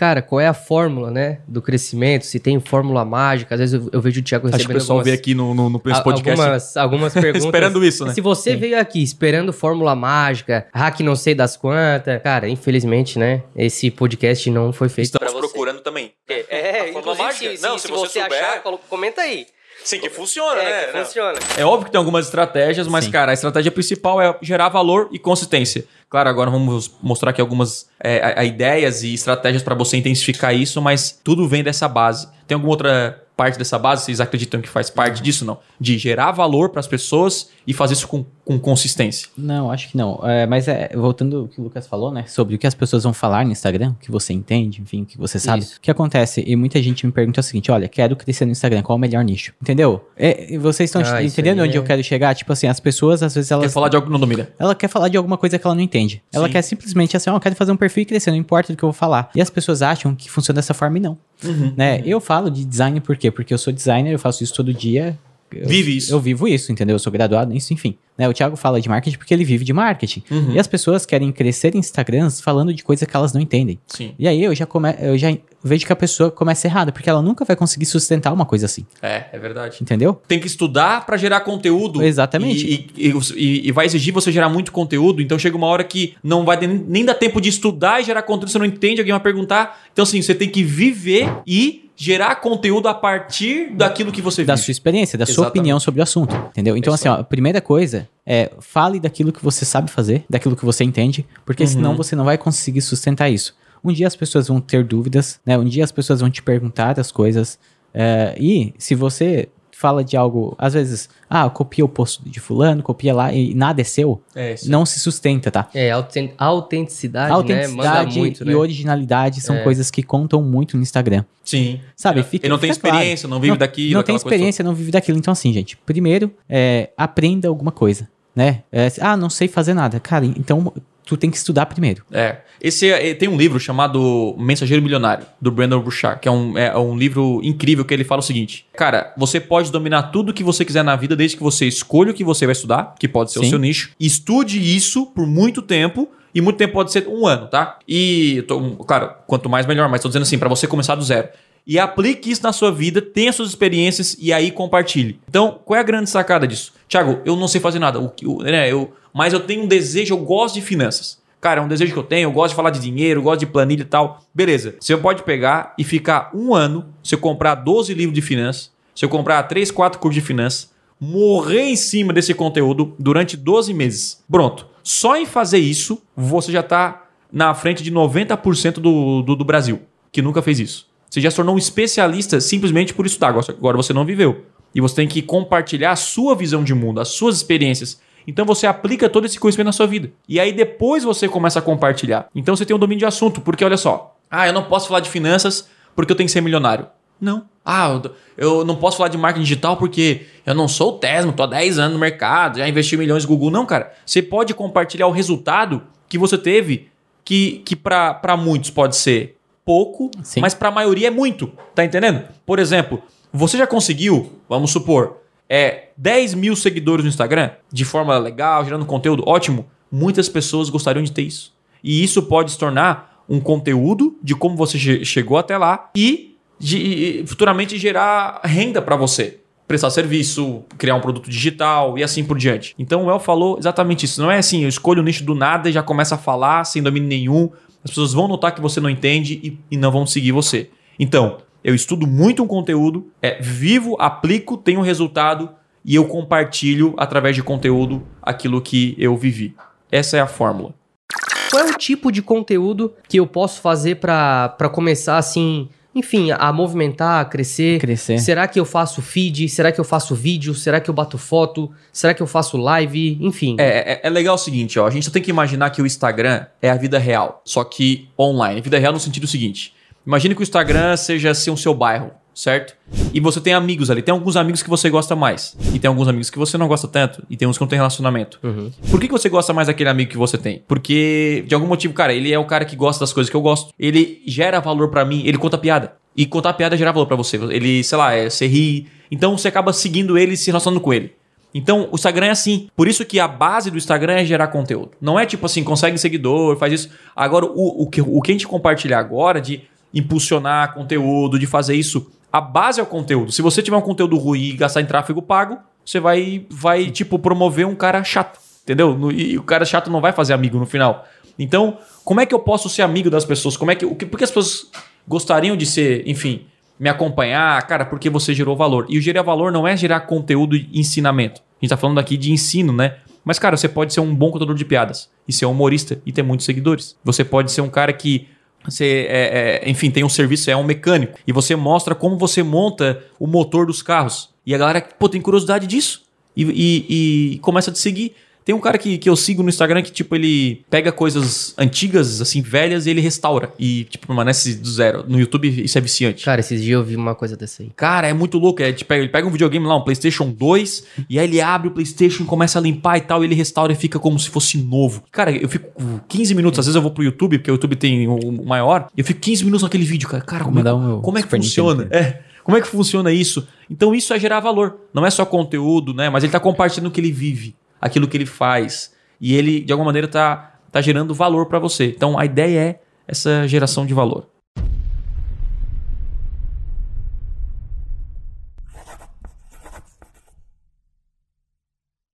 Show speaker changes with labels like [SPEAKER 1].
[SPEAKER 1] cara, qual é a fórmula, né, do crescimento? Se tem fórmula mágica, às vezes eu, eu vejo o Thiago
[SPEAKER 2] Acho que
[SPEAKER 1] recebendo
[SPEAKER 2] o pessoal
[SPEAKER 1] algumas,
[SPEAKER 2] veio aqui no, no, no podcast
[SPEAKER 1] algumas, algumas perguntas.
[SPEAKER 2] esperando isso, né?
[SPEAKER 1] Se você veio aqui esperando fórmula mágica, hack não sei das quantas, cara, infelizmente, né, esse podcast não foi feito
[SPEAKER 2] Estamos
[SPEAKER 1] pra você.
[SPEAKER 2] procurando também.
[SPEAKER 1] É,
[SPEAKER 2] A fórmula
[SPEAKER 1] inclusive,
[SPEAKER 2] mágica?
[SPEAKER 1] se,
[SPEAKER 2] Não,
[SPEAKER 1] se
[SPEAKER 2] se você
[SPEAKER 1] você
[SPEAKER 2] souber-
[SPEAKER 1] achar, comenta aí.
[SPEAKER 2] Sim, que funciona,
[SPEAKER 1] É, que funciona.
[SPEAKER 2] É óbvio que tem algumas estratégias, mas,
[SPEAKER 3] Sim.
[SPEAKER 2] cara, a estratégia principal é gerar valor e consistência. Claro, agora vamos mostrar aqui algumas é, a- a ideias e estratégias para você intensificar isso, mas tudo vem dessa base. Tem alguma outra parte dessa base? Vocês acreditam que faz parte disso? Não. De gerar valor para as pessoas e fazer isso com, com consistência.
[SPEAKER 3] Não, acho que não. É, mas é, voltando ao que o Lucas falou, né? Sobre o que as pessoas vão falar no Instagram, o que você entende, enfim, o que você sabe.
[SPEAKER 1] Isso.
[SPEAKER 3] O que acontece? E muita gente me pergunta o seguinte: olha, quero crescer no Instagram, qual é o melhor nicho? Entendeu? É, vocês estão
[SPEAKER 1] Ah,
[SPEAKER 3] entendendo onde
[SPEAKER 1] é-
[SPEAKER 3] eu quero chegar? Tipo assim, as pessoas, às vezes,
[SPEAKER 2] Quer
[SPEAKER 3] elas.
[SPEAKER 2] falar de algo não domina?
[SPEAKER 3] Ela quer falar de alguma coisa que ela não entende. Ela
[SPEAKER 2] Sim.
[SPEAKER 3] quer simplesmente assim, ó, eu quero fazer um perfil e crescer, não importa do que eu vou falar. E as pessoas acham que funciona dessa forma e não.
[SPEAKER 2] Uhum.
[SPEAKER 3] né? Eu falo de design por quê? Porque eu sou designer, eu faço isso todo dia. Eu-
[SPEAKER 2] Vive isso.
[SPEAKER 3] Eu vivo isso, entendeu? Eu sou graduado nisso, enfim. Né? O Thiago fala de marketing porque ele vive de marketing.
[SPEAKER 2] Uhum.
[SPEAKER 3] E as pessoas querem crescer em Instagrams falando de coisa que elas não entendem.
[SPEAKER 2] Sim.
[SPEAKER 3] E aí eu já, come... eu já vejo que a pessoa começa errada, porque ela nunca vai conseguir sustentar uma coisa assim.
[SPEAKER 2] É, é verdade.
[SPEAKER 3] Entendeu?
[SPEAKER 2] Tem que estudar para gerar conteúdo.
[SPEAKER 3] Exatamente.
[SPEAKER 2] E, e- e- e vai exigir você gerar muito conteúdo. Então chega uma hora que não vai nem, nem dar tempo de estudar e gerar conteúdo. Você não entende, alguém vai perguntar. Então, assim, você tem que viver e gerar conteúdo a partir daquilo que você
[SPEAKER 3] Da
[SPEAKER 2] vive.
[SPEAKER 3] sua experiência, da sua
[SPEAKER 2] Exatamente.
[SPEAKER 3] opinião sobre o assunto. Entendeu? Então, assim, ó, a primeira coisa é fale daquilo que você sabe fazer, daquilo que você entende, porque
[SPEAKER 2] Uhum.
[SPEAKER 3] senão você não vai conseguir sustentar isso. Um dia as pessoas vão ter dúvidas, né? Um dia as pessoas vão te perguntar as coisas. é, e se você fala de algo, às vezes, ah, copia o post de fulano, copia lá e nada é seu,
[SPEAKER 2] É,
[SPEAKER 3] não se sustenta, tá?
[SPEAKER 1] É, auten- autenticidade, né?
[SPEAKER 3] Autenticidade
[SPEAKER 1] muito,
[SPEAKER 3] e
[SPEAKER 1] né?
[SPEAKER 3] originalidade são
[SPEAKER 1] É.
[SPEAKER 3] coisas que contam muito no Instagram.
[SPEAKER 2] Sim.
[SPEAKER 3] Sabe? Fica,
[SPEAKER 2] ele não tem
[SPEAKER 3] fica claro.
[SPEAKER 2] experiência, não vive daquilo,
[SPEAKER 3] Não tem experiência, não vive daquilo. Então, assim, gente, primeiro, é, aprenda alguma coisa, né? É, ah, não sei fazer nada. Cara, então tu tem que estudar primeiro.
[SPEAKER 2] É. Esse é- tem um livro chamado Mensageiro Milionário, do Brandon Burchard, que é um, é um livro incrível que ele fala o seguinte: Cara, você pode dominar tudo que você quiser na vida desde que você escolha o que você vai estudar, que pode ser o
[SPEAKER 3] Sim.
[SPEAKER 2] seu nicho. Estude isso por muito tempo. E muito tempo pode ser um ano, tá? E, tô- claro, quanto mais melhor, mas tô dizendo assim, pra você começar do zero. E aplique isso na sua vida, tenha suas experiências e aí compartilhe. Então, qual é a grande sacada disso? Tiago, eu não sei fazer nada, o, que- o- né, eu, mas eu tenho um desejo, eu gosto de finanças. Cara, é um desejo que eu tenho, eu gosto de falar de dinheiro, eu gosto de planilha e tal. Beleza, você pode pegar e ficar um ano, se eu comprar 12 livros de finanças, se eu comprar 3, 4 cursos de finanças, morrer em cima desse conteúdo durante 12 meses. Pronto. Só em fazer isso, você já está na frente de 90% do, do, do Brasil, que nunca fez isso. Você já se tornou um especialista simplesmente por estudar. Agora- Agora você não viveu. E você tem que compartilhar a sua visão de mundo, as suas experiências. Então você aplica todo esse conhecimento na sua vida. E aí depois você começa a compartilhar. Então você tem um domínio de assunto, porque olha só. Ah, eu não posso falar de finanças porque eu tenho que ser milionário. Não. Ah, eu, não posso falar de marketing digital porque eu não sou o Tesmo, tô há 10 anos no mercado, já investi milhões no Google. Não, cara. Você pode compartilhar o resultado que você teve, que, que para muitos pode ser pouco,
[SPEAKER 3] Sim.
[SPEAKER 2] mas para a maioria é muito. Tá entendendo? Por exemplo, você já conseguiu, vamos supor, é 10 mil seguidores no Instagram, de forma legal, gerando conteúdo ótimo. Muitas pessoas gostariam de ter isso. E isso pode se tornar um conteúdo de como você che- chegou até lá e de, futuramente gerar renda para você. Prestar serviço, criar um produto digital e assim por diante. Então o El falou exatamente isso. Não é assim, eu escolho o nicho do nada e já começo a falar sem domínio nenhum. As pessoas vão notar que você não entende e, e não vão seguir você. Então, eu estudo muito um conteúdo, é, vivo, aplico, tenho resultado e eu compartilho através de conteúdo aquilo que eu vivi. Essa é a fórmula.
[SPEAKER 1] Qual é o tipo de conteúdo que eu posso fazer pra pra começar assim, enfim, a movimentar, a crescer?
[SPEAKER 3] Crescer.
[SPEAKER 1] Será que eu faço feed? Será que eu faço vídeo? Será que eu bato foto? Será que eu faço live? Enfim.
[SPEAKER 2] É, é, é legal o seguinte, ó, a gente só tem que imaginar que o Instagram é a vida real, só que online. Vida real no sentido seguinte: imagine que o Instagram seja assim, o seu bairro, certo? E você tem amigos ali, tem alguns amigos que você gosta mais, e tem alguns amigos que você não gosta tanto, e tem uns que não tem relacionamento.
[SPEAKER 1] Uhum.
[SPEAKER 2] Por que que você gosta mais daquele amigo que você tem? Porque, de algum motivo, cara, ele é o cara que gosta das coisas que eu gosto. Ele gera valor pra mim, ele conta piada. E contar piada gera valor pra você. Ele, sei lá, é, você ri. Então você acaba seguindo ele e se relacionando com ele. Então, o Instagram é assim. Por isso que a base do Instagram é gerar conteúdo. Não é tipo assim, consegue seguidor, faz isso. Agora, o, o, que, o que a gente compartilhar agora de impulsionar conteúdo, de fazer isso. A base é o conteúdo. Se você tiver um conteúdo ruim e gastar em tráfego pago, você vai, vai tipo, promover um cara chato, entendeu? E o cara chato não vai fazer amigo no final. Então, como é que eu posso ser amigo das pessoas? Como é que, o que, por que as pessoas gostariam de ser, enfim, me acompanhar? Cara, porque você gerou valor. E o gerar valor não é gerar conteúdo e ensinamento. A gente tá falando aqui de ensino, né? Mas, cara, você pode ser um bom contador de piadas e ser um humorista e ter muitos seguidores. Você pode ser um cara que você, é, é, enfim, tem um serviço, é um mecânico. E você mostra como você monta o motor dos carros. E a galera, pô, tem curiosidade disso. E, e- e começa a te seguir. Tem um cara que, que eu sigo no Instagram que, tipo, ele pega coisas antigas, assim, velhas, e ele restaura. E, tipo, permanece do zero. No YouTube isso é viciante.
[SPEAKER 1] Cara, esses dias eu vi uma coisa dessa aí.
[SPEAKER 2] Cara, é muito louco. É, tipo, ele pega um videogame lá, um PlayStation 2, e aí ele abre o PlayStation, começa a limpar e tal, e ele restaura e fica como se fosse novo. Cara, eu fico 15 minutos, às vezes eu vou pro YouTube, porque o YouTube tem o maior, e eu fico 15 minutos naquele vídeo, cara. Cara, como, é, como é que funciona?
[SPEAKER 3] Nintendo.
[SPEAKER 2] É. Como é que funciona isso? Então isso é gerar valor. Não é só conteúdo, né? Mas ele tá compartilhando o que ele vive, aquilo que ele faz. E ele, de alguma maneira, tá, tá gerando valor para você. Então a ideia é essa geração de valor.